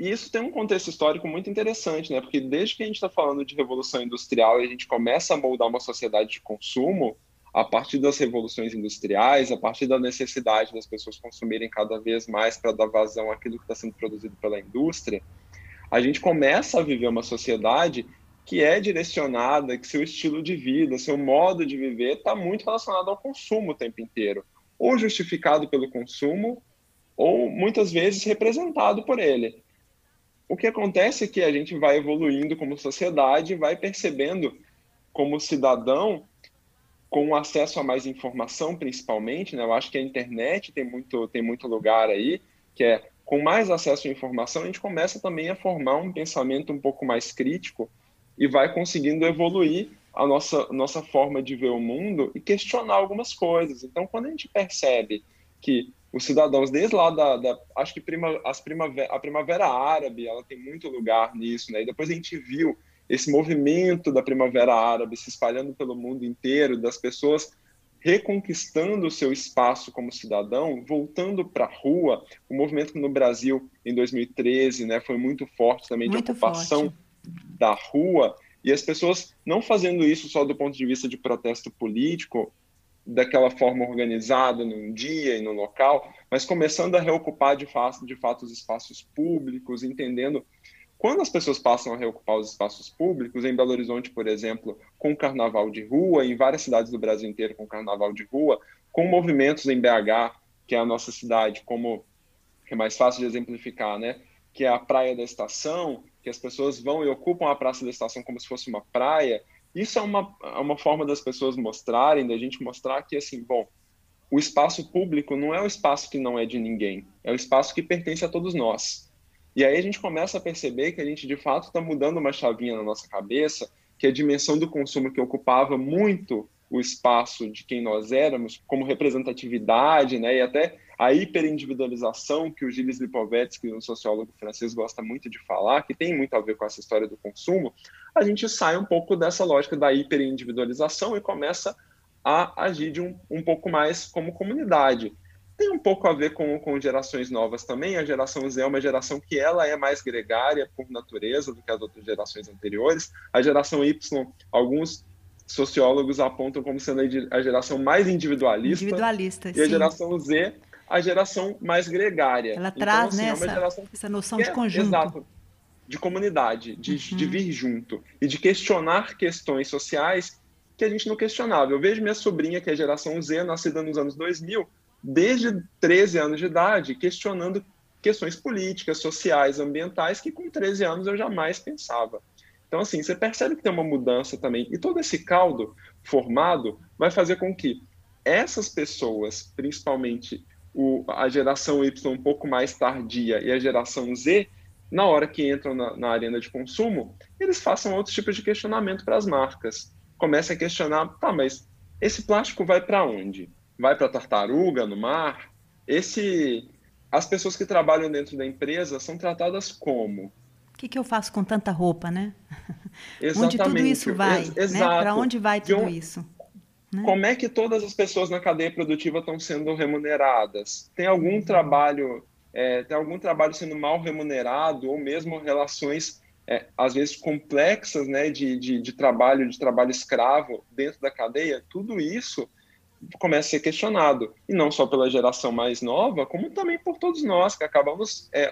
E isso tem um contexto histórico muito interessante, né? Porque desde que a gente está falando de revolução industrial e a gente começa a moldar uma sociedade de consumo, a partir das revoluções industriais, a partir da necessidade das pessoas consumirem cada vez mais para dar vazão àquilo que está sendo produzido pela indústria, a gente começa a viver uma sociedade que é direcionada, que seu estilo de vida, seu modo de viver está muito relacionado ao consumo o tempo inteiro, ou justificado pelo consumo, ou muitas vezes representado por ele. O que acontece é que a gente vai evoluindo como sociedade, vai percebendo como cidadão, com acesso a mais informação, principalmente, né? Eu acho que a internet tem muito, tem muito lugar aí, que é com mais acesso à informação, a gente começa também a formar um pensamento um pouco mais crítico e vai conseguindo evoluir a nossa, nossa forma de ver o mundo e questionar algumas coisas. Então, quando a gente percebe que os cidadãos desde lá da, da acho que prima, as primavera, a primavera árabe ela tem muito lugar nisso né? E depois a gente viu esse movimento da primavera árabe se espalhando pelo mundo inteiro das pessoas reconquistando o seu espaço como cidadão voltando para a rua. O movimento no Brasil em 2013 né foi muito forte também
muito
de ocupação
forte.
da rua. E as pessoas não fazendo isso só do ponto de vista de protesto político daquela forma organizada num dia e no local, mas começando a reocupar de fato, de fato os espaços públicos, entendendo quando as pessoas passam a reocupar os espaços públicos, em Belo Horizonte, por exemplo, com carnaval de rua, em várias cidades do Brasil inteiro com carnaval de rua, com movimentos em BH, que é a nossa cidade, como é mais fácil de exemplificar, né? Que é a praia da estação, que as pessoas vão e ocupam a praça da estação como se fosse uma praia, isso é uma, é uma forma das pessoas mostrarem, da gente mostrar que, assim, bom, o espaço público não é o espaço que não é de ninguém, é o espaço que pertence a todos nós. E aí a gente começa a perceber que a gente, de fato, está mudando uma chavinha na nossa cabeça, que a dimensão do consumo que ocupava muito o espaço de quem nós éramos, como representatividade, né, e até a hiperindividualização que o Gilles Lipovetsky, um sociólogo francês, gosta muito de falar, que tem muito a ver com essa história do consumo, a gente sai um pouco dessa lógica da hiperindividualização e começa a agir de um, um pouco mais como comunidade. Tem um pouco a ver com, com gerações novas também. A geração Z é uma geração que ela é mais gregária por natureza do que as outras gerações anteriores. A geração Y, alguns sociólogos apontam como sendo a geração mais individualista.
Individualista,
E a geração Z a geração mais gregária.
Ela então, traz assim, né, é essa, essa noção de conjunto.
Exato, de comunidade, de, uhum. de vir junto e de questionar questões sociais que a gente não questionava. Eu vejo minha sobrinha, que é a geração Z, nascida nos anos 2000, desde 13 anos de idade, questionando questões políticas, sociais, ambientais, que com 13 anos eu jamais pensava. Então, assim, você percebe que tem uma mudança também. E todo esse caldo formado vai fazer com que essas pessoas, principalmente o, a geração Y um pouco mais tardia e a geração Z, na hora que entram na, na arena de consumo, eles façam outros tipos de questionamento para as marcas. Comecem a questionar, tá, mas esse plástico vai para onde? Vai para tartaruga no mar? Esse, as pessoas que trabalham dentro da empresa são tratadas como?
O que, que eu faço com tanta roupa, né?
Exatamente.
Onde tudo isso vai? Ex né? Para onde vai tudo isso?
Né? Como é que todas as pessoas na cadeia produtiva estão sendo remuneradas? Tem algum trabalho, é, tem algum trabalho sendo mal remunerado ou mesmo relações é, às vezes complexas, né, de, de, de trabalho, de trabalho escravo dentro da cadeia, tudo isso começa a ser questionado. E não só pela geração mais nova, como também por todos nós que acabamos é,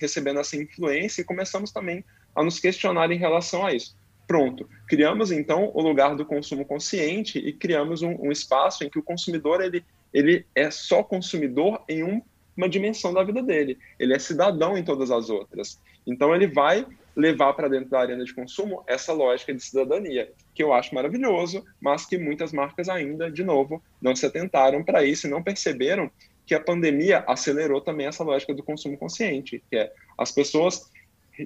recebendo essa influência e começamos também a nos questionar em relação a isso. Pronto, criamos então o lugar do consumo consciente e criamos um, um espaço em que o consumidor ele, ele é só consumidor em um, uma dimensão da vida dele, ele é cidadão em todas as outras. Então ele vai levar para dentro da arena de consumo essa lógica de cidadania, que eu acho maravilhoso, mas que muitas marcas ainda, de novo, não se atentaram para isso e não perceberam que a pandemia acelerou também essa lógica do consumo consciente, que é as pessoas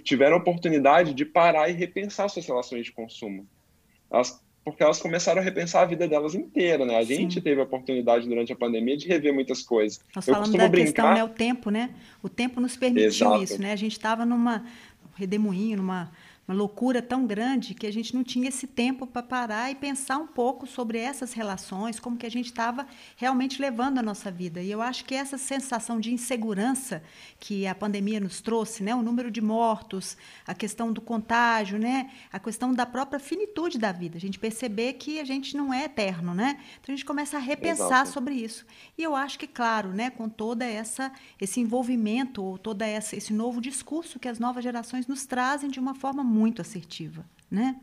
tiveram a oportunidade de parar e repensar suas relações de consumo. Elas, porque elas começaram a repensar a vida delas inteira, né? A Sim. gente teve a oportunidade durante a pandemia de rever muitas coisas.
Nós falamos da brincar... questão, né? O tempo, né? O tempo nos permitiu Exato. isso, né? A gente estava numa redemoinho, numa uma loucura tão grande que a gente não tinha esse tempo para parar e pensar um pouco sobre essas relações, como que a gente estava realmente levando a nossa vida. E eu acho que essa sensação de insegurança que a pandemia nos trouxe, né, o número de mortos, a questão do contágio, né, a questão da própria finitude da vida, a gente perceber que a gente não é eterno, né? Então a gente começa a repensar Exato. sobre isso. E eu acho que claro, né, com toda essa esse envolvimento ou toda essa esse novo discurso que as novas gerações nos trazem de uma forma muito assertiva, né?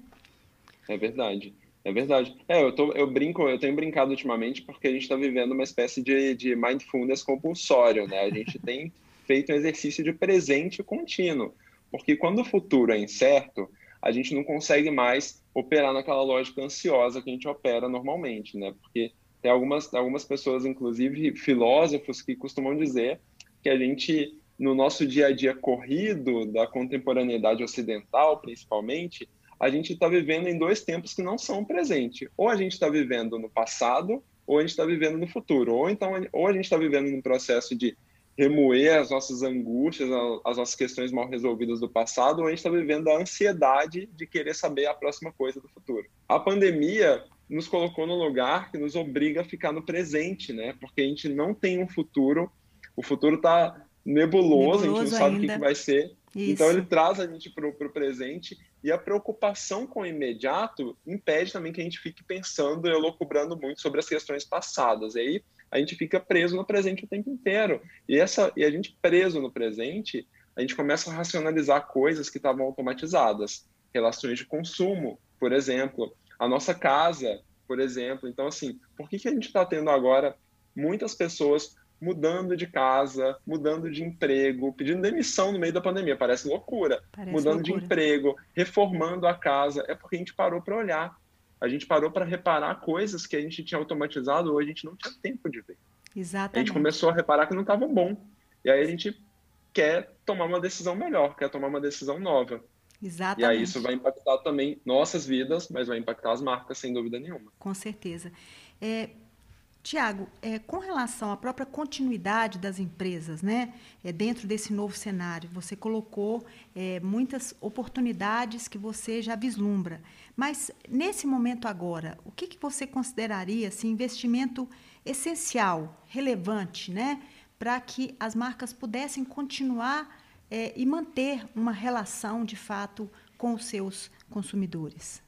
É verdade. É verdade. É, eu, tô, eu brinco, eu tenho brincado ultimamente porque a gente está vivendo uma espécie de, de mindfulness compulsório, né? A gente tem feito um exercício de presente contínuo, porque quando o futuro é incerto, a gente não consegue mais operar naquela lógica ansiosa que a gente opera normalmente, né? Porque tem algumas, algumas pessoas, inclusive filósofos, que costumam dizer que a gente no nosso dia a dia corrido, da contemporaneidade ocidental, principalmente, a gente está vivendo em dois tempos que não são presente. Ou a gente está vivendo no passado, ou a gente está vivendo no futuro. Ou então, ou a gente está vivendo num processo de remoer as nossas angústias, as nossas questões mal resolvidas do passado, ou a gente está vivendo a ansiedade de querer saber a próxima coisa do futuro. A pandemia nos colocou no lugar que nos obriga a ficar no presente, né? Porque a gente não tem um futuro. O futuro está nebuloso, nebuloso, a gente não sabe ainda. o que, vai ser. Isso. Então ele traz a gente para o presente e a preocupação com o imediato impede também que a gente fique pensando e elocubrando muito sobre as questões passadas. E aí a gente fica preso no presente o tempo inteiro. E, essa, e a gente preso no presente, a gente começa a racionalizar coisas que estavam automatizadas. Relações de consumo, por exemplo. A nossa casa, por exemplo. Então, assim, por que, que a gente está tendo agora muitas pessoas mudando de casa, mudando de emprego, pedindo demissão no meio da pandemia. Parece loucura. Parece mudando loucura. de emprego, reformando a casa. É porque a gente parou para olhar. A gente parou para reparar coisas que a gente tinha automatizado ou a gente não tinha tempo de ver.
Exatamente.
A gente começou a reparar que não estava bom. E aí a gente quer tomar uma decisão melhor, quer tomar uma decisão nova.
Exatamente.
E aí isso vai impactar também nossas vidas, mas vai impactar as marcas, sem dúvida nenhuma.
Com certeza. É, Tiago, é, com relação à própria continuidade das empresas, né, é, dentro desse novo cenário, você colocou é, muitas oportunidades que você já vislumbra. Mas nesse momento agora, o que, que você consideraria assim, investimento essencial, relevante, né, para que as marcas pudessem continuar é, e manter uma relação de fato com os seus consumidores?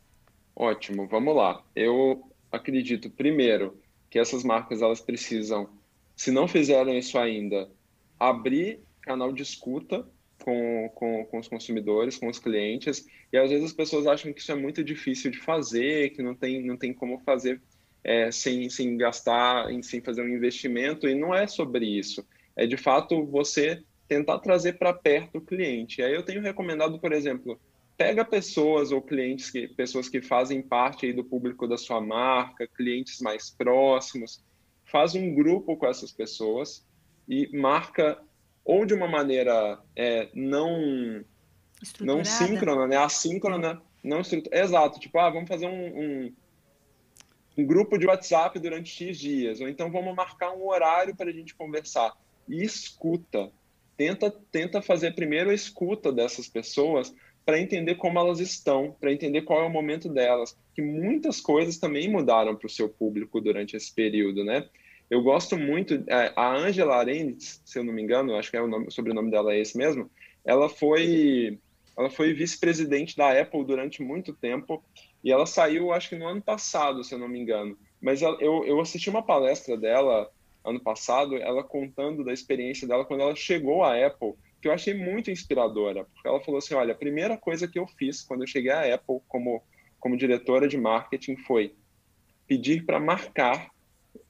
Ótimo, vamos lá. Eu acredito primeiro que essas marcas elas precisam, se não fizeram isso ainda, abrir canal de escuta com, com, com os consumidores, com os clientes, e às vezes as pessoas acham que isso é muito difícil de fazer, que não tem, não tem como fazer é, sem, sem gastar, sem fazer um investimento, e não é sobre isso. É de fato você tentar trazer para perto o cliente. Aí eu tenho recomendado, por exemplo, pega pessoas ou clientes que pessoas que fazem parte aí do público da sua marca, clientes mais próximos, faz um grupo com essas pessoas e marca ou de uma maneira é, não não síncrona, né, assíncrona, não estruturada. Exato, tipo, ah, vamos fazer um, um, um grupo de WhatsApp durante X dias, ou então vamos marcar um horário para a gente conversar. E escuta. Tenta, tenta fazer primeiro a escuta dessas pessoas para entender como elas estão, para entender qual é o momento delas, que muitas coisas também mudaram para o seu público durante esse período, né? Eu gosto muito, é, a Angela Arendt, se eu não me engano, acho que é o, nome, o sobrenome dela é esse mesmo, ela foi ela foi vice-presidente da Apple durante muito tempo e ela saiu, acho que no ano passado, se eu não me engano. Mas ela, eu, eu assisti uma palestra dela ano passado, ela contando da experiência dela quando ela chegou à Apple, que eu achei muito inspiradora, porque ela falou assim, olha, a primeira coisa que eu fiz quando eu cheguei à Apple como, como diretora de marketing foi pedir para marcar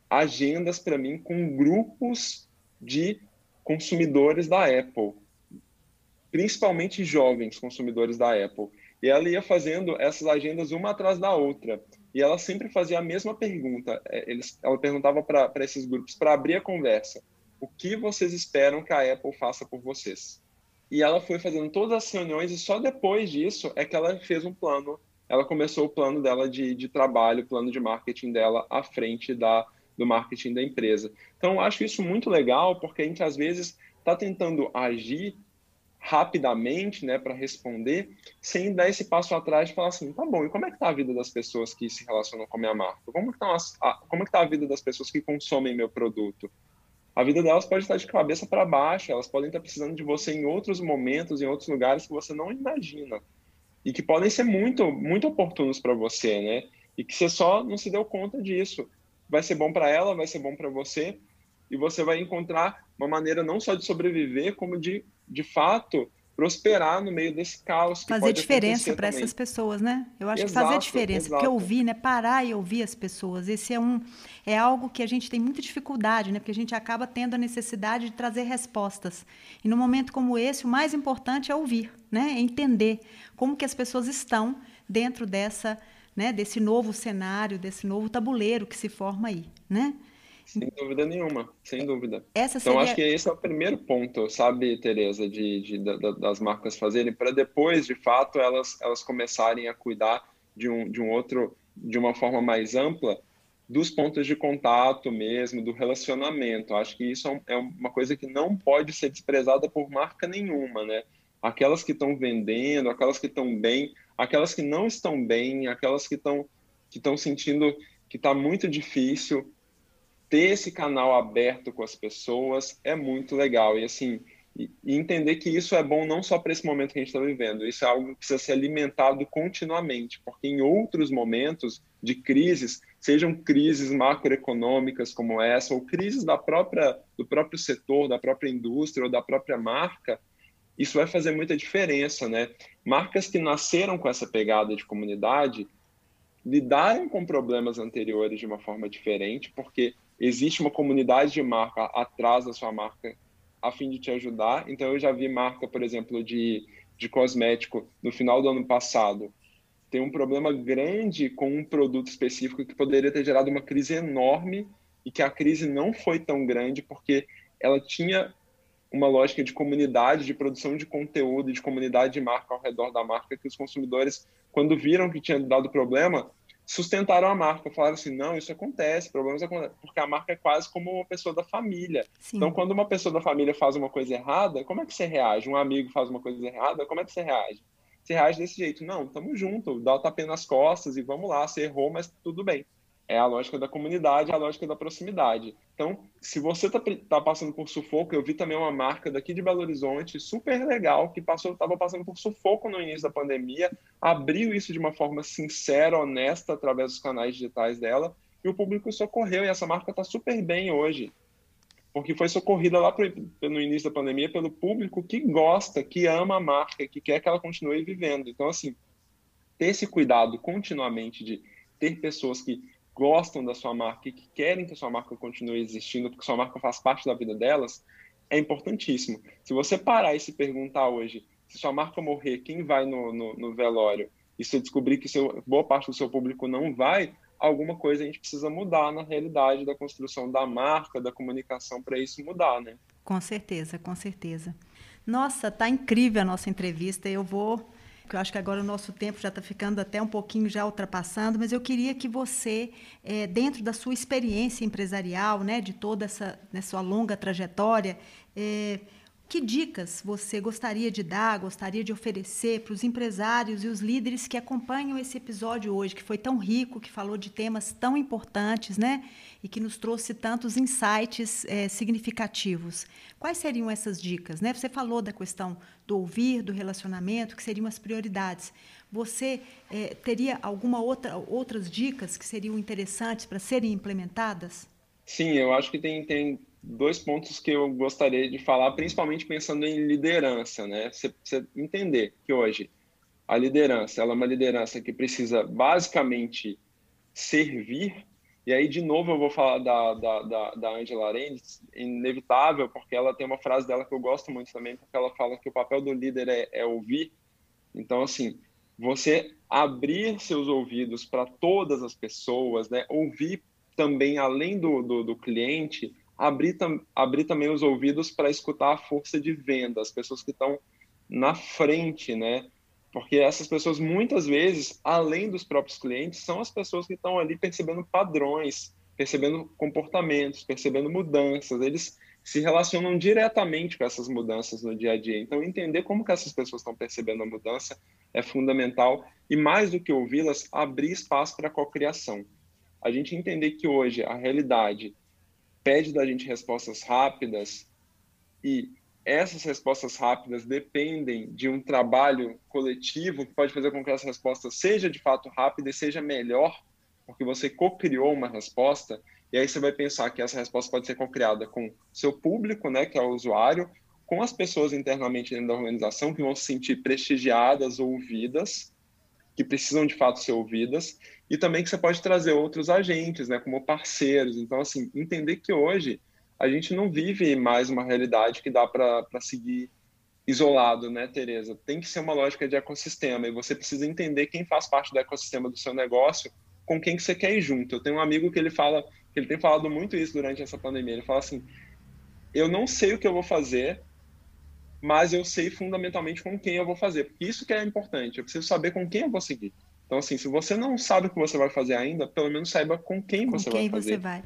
agendas para mim com grupos de consumidores da Apple, principalmente jovens consumidores da Apple. E ela ia fazendo essas agendas uma atrás da outra. E ela sempre fazia a mesma pergunta. É, eles, ela perguntava para esses grupos, para abrir a conversa: o que vocês esperam que a Apple faça por vocês? E ela foi fazendo todas as reuniões, e só depois disso é que ela fez um plano. Ela começou o plano dela de, de trabalho, o plano de marketing dela à frente da, do marketing da empresa. Então, acho isso muito legal, porque a gente às vezes está tentando agir rapidamente, né, para responder, sem dar esse passo atrás e falar assim, tá bom, e como é que tá a vida das pessoas que se relacionam com a minha marca? Como é que tá a, tá a vida das pessoas que consomem meu produto? A vida delas pode estar de cabeça para baixo, elas podem estar precisando de você em outros momentos, em outros lugares que você não imagina. E que podem ser muito, muito oportunos para você, né? E que você só não se deu conta disso vai ser bom para ela, vai ser bom para você, e você vai encontrar uma maneira não só de sobreviver, como de, de fato, prosperar no meio desse caos.
fazer diferença para essas pessoas, né? Eu acho exato, que fazer diferença, exato. porque ouvir, né? Parar e ouvir as pessoas, esse é um é algo que a gente tem muita dificuldade, né? Porque a gente acaba tendo a necessidade de trazer respostas. E no momento como esse, o mais importante é ouvir, né? É entender como que as pessoas estão dentro dessa né, desse novo cenário, desse novo tabuleiro que se forma aí, né?
Sem dúvida nenhuma, sem dúvida. Essa então, seria... acho que esse é o primeiro ponto, sabe, Tereza, de, de, de das marcas fazerem, para depois, de fato, elas, elas começarem a cuidar de um, de um outro, de uma forma mais ampla, dos pontos de contato mesmo, do relacionamento. Acho que isso é, é uma coisa que não pode ser desprezada por marca nenhuma, né? Aquelas que estão vendendo, aquelas que estão bem, aquelas que não estão bem, aquelas que estão que estão sentindo que está muito difícil ter esse canal aberto com as pessoas é muito legal e assim e, entender que isso é bom não só para esse momento que a gente está vivendo, isso é algo que precisa ser alimentado continuamente, porque em outros momentos de crises, sejam crises macroeconômicas como essa ou crises da própria do próprio setor, da própria indústria ou da própria marca, isso vai fazer muita diferença, né? Marcas que nasceram com essa pegada de comunidade lidaram com problemas anteriores de uma forma diferente, porque existe uma comunidade de marca atrás da sua marca a fim de te ajudar. Então, eu já vi marca, por exemplo, de, de cosmético no final do ano passado tem um problema grande com um produto específico que poderia ter gerado uma crise enorme e que a crise não foi tão grande porque ela tinha uma lógica de comunidade, de produção de conteúdo, de comunidade de marca ao redor da marca, que os consumidores, quando viram que tinha dado problema, sustentaram a marca, falaram assim, não, isso acontece, problemas acontecem, porque a marca é quase como uma pessoa da família. Sim. Então, quando uma pessoa da família faz uma coisa errada, como é que você reage? Um amigo faz uma coisa errada, como é que você reage? Você reage desse jeito, não, tamo junto, dá o tapinha nas costas e vamos lá, você errou, mas tudo bem. É a lógica da comunidade, é a lógica da proximidade. Então, se você está tá passando por sufoco, eu vi também uma marca daqui de Belo Horizonte, super legal, que estava passando por sufoco no início da pandemia, abriu isso de uma forma sincera, honesta, através dos canais digitais dela, e o público socorreu, e essa marca está super bem hoje, porque foi socorrida lá pro, no início da pandemia pelo público que gosta, que ama a marca, que quer que ela continue vivendo. Então, assim, ter esse cuidado continuamente de ter pessoas que gostam da sua marca e que querem que a sua marca continue existindo, porque sua marca faz parte da vida delas, é importantíssimo. Se você parar e se perguntar hoje, se sua marca morrer, quem vai no, no, no velório, e você descobrir que seu, boa parte do seu público não vai, alguma coisa a gente precisa mudar na realidade da construção da marca, da comunicação para isso mudar, né?
Com certeza, com certeza. Nossa, tá incrível a nossa entrevista. Eu vou porque eu acho que agora o nosso tempo já está ficando até um pouquinho já ultrapassando, mas eu queria que você, é, dentro da sua experiência empresarial, né, de toda essa, né, sua longa trajetória, é, que dicas você gostaria de dar, gostaria de oferecer para os empresários e os líderes que acompanham esse episódio hoje, que foi tão rico, que falou de temas tão importantes, né? E que nos trouxe tantos insights é, significativos. Quais seriam essas dicas? Né? Você falou da questão do ouvir, do relacionamento, que seriam as prioridades. Você é, teria alguma outra outras dicas que seriam interessantes para serem implementadas?
Sim, eu acho que tem, tem dois pontos que eu gostaria de falar, principalmente pensando em liderança, né? Você, entender que hoje a liderança, ela é uma liderança que precisa basicamente servir, e aí de novo eu vou falar da, da, da, da Angela Arendt, inevitável, porque ela tem uma frase dela que eu gosto muito também, porque ela fala que o papel do líder é, é ouvir, então assim, você abrir seus ouvidos para todas as pessoas, né? Ouvir também além do, do, do cliente, abrir, tam, abrir também os ouvidos para escutar a força de venda, as pessoas que estão na frente, né? Porque essas pessoas, muitas vezes, além dos próprios clientes, são as pessoas que estão ali percebendo padrões, percebendo comportamentos, percebendo mudanças. Eles se relacionam diretamente com essas mudanças no dia a dia. Então, entender como que essas pessoas estão percebendo a mudança é fundamental. E mais do que ouvi-las, abrir espaço para a cocriação. A gente entender que hoje a realidade pede da gente respostas rápidas e essas respostas rápidas dependem de um trabalho coletivo que pode fazer com que essa resposta seja de fato rápida e seja melhor, porque você co-criou uma resposta, e aí você vai pensar que essa resposta pode ser co-criada com seu público, né, que é o usuário, com as pessoas internamente dentro da organização que vão se sentir prestigiadas, ouvidas, que precisam de fato ser ouvidas, e também que você pode trazer outros agentes, né, como parceiros. Então, assim, entender que hoje a gente não vive mais uma realidade que dá para seguir isolado, né, Tereza? Tem que ser uma lógica de ecossistema e você precisa entender quem faz parte do ecossistema do seu negócio, com quem que você quer ir junto. Eu tenho um amigo que ele fala, ele tem falado muito isso durante essa pandemia. Ele fala assim: "Eu não sei o que eu vou fazer, mas eu sei fundamentalmente com quem eu vou fazer. Isso que é importante. Eu preciso saber com quem eu vou seguir. Então, assim, se você não sabe o que você vai fazer ainda, pelo menos saiba com quem com você quem vai fazer. Você vai.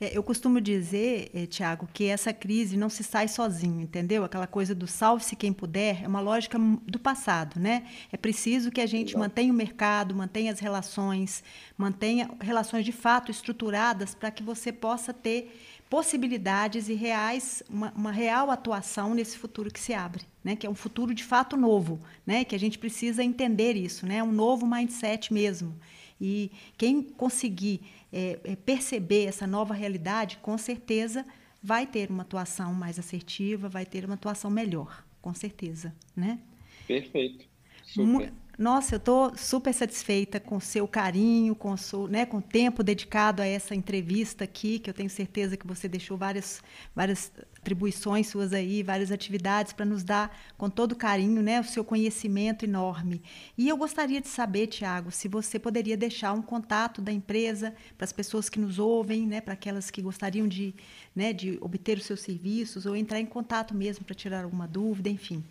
É, eu costumo dizer, eh, Tiago, que essa crise não se sai sozinho, entendeu? Aquela coisa do salve-se quem puder é uma lógica do passado, né? É preciso que a gente Exato. mantenha o mercado, mantenha as relações, mantenha relações de fato estruturadas para que você possa ter possibilidades e reais, uma, uma, real atuação nesse futuro que se abre, né? que é um futuro de fato novo, né? que a gente precisa entender isso, né? um novo mindset mesmo. E quem conseguir é, é, perceber essa nova realidade, com certeza vai ter uma atuação mais assertiva, vai ter uma atuação melhor, com certeza. Né?
Perfeito. Super.
Nossa, eu estou super satisfeita com o seu carinho, com o, seu, né, com o tempo dedicado a essa entrevista aqui, que eu tenho certeza que você deixou várias, várias atribuições suas aí, várias atividades para nos dar com todo carinho né, o seu conhecimento enorme. E eu gostaria de saber, Tiago, se você poderia deixar um contato da empresa para as pessoas que nos ouvem, né, para aquelas que gostariam de, né, de obter os seus serviços ou entrar em contato mesmo para tirar alguma dúvida, enfim.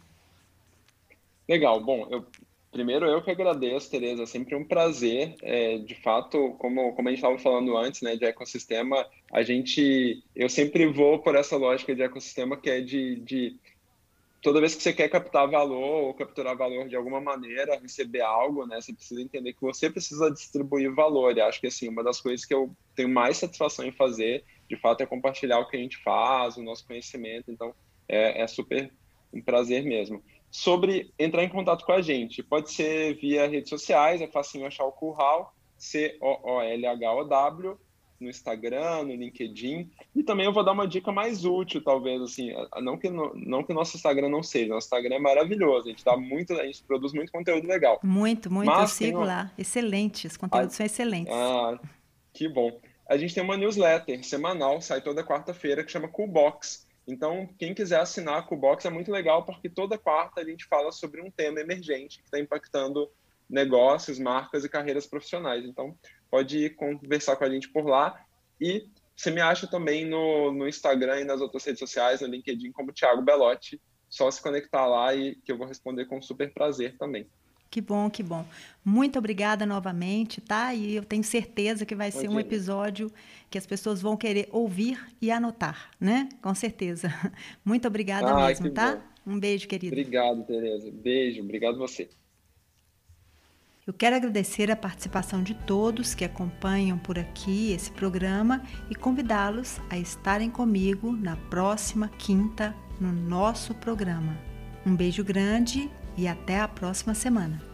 Legal. Bom, eu Primeiro, eu que agradeço, Tereza. É sempre um prazer. É, de fato, como, como a gente estava falando antes, né, de ecossistema, a gente, eu sempre vou por essa lógica de ecossistema que é de, de toda vez que você quer captar valor ou capturar valor de alguma maneira, receber algo, né, você precisa entender que você precisa distribuir valor. E acho que assim, uma das coisas que eu tenho mais satisfação em fazer, de fato, é compartilhar o que a gente faz, o nosso conhecimento. Então, é, é super um prazer mesmo sobre entrar em contato com a gente. Pode ser via redes sociais, é facinho achar o Curral, C-O-O-L-H-O-W, no Instagram, no LinkedIn. E também eu vou dar uma dica mais útil, talvez, assim, não que, no, não que o nosso Instagram não seja, nosso Instagram é maravilhoso, a gente dá muito, a gente produz muito conteúdo legal.
Muito, muito, Mas eu sigo lá. Excelente, os conteúdos a... são excelentes.
Ah, que bom. A gente tem uma newsletter semanal, sai toda quarta-feira, que chama Coolbox então, quem quiser assinar a Cubox é muito legal, porque toda quarta a gente fala sobre um tema emergente que está impactando negócios, marcas e carreiras profissionais. Então, pode conversar com a gente por lá. E você me acha também no, no Instagram e nas outras redes sociais, no LinkedIn, como Thiago Belotti. Só se conectar lá e que eu vou responder com super prazer também.
Que bom, que bom. Muito obrigada novamente, tá? E eu tenho certeza que vai ser um episódio que as pessoas vão querer ouvir e anotar, né? Com certeza. Muito obrigada ah, mesmo, tá? Bom. Um beijo, querido.
Obrigado, Tereza. Beijo, obrigado você.
Eu quero agradecer a participação de todos que acompanham por aqui esse programa e convidá-los a estarem comigo na próxima quinta no nosso programa. Um beijo grande e até a próxima semana.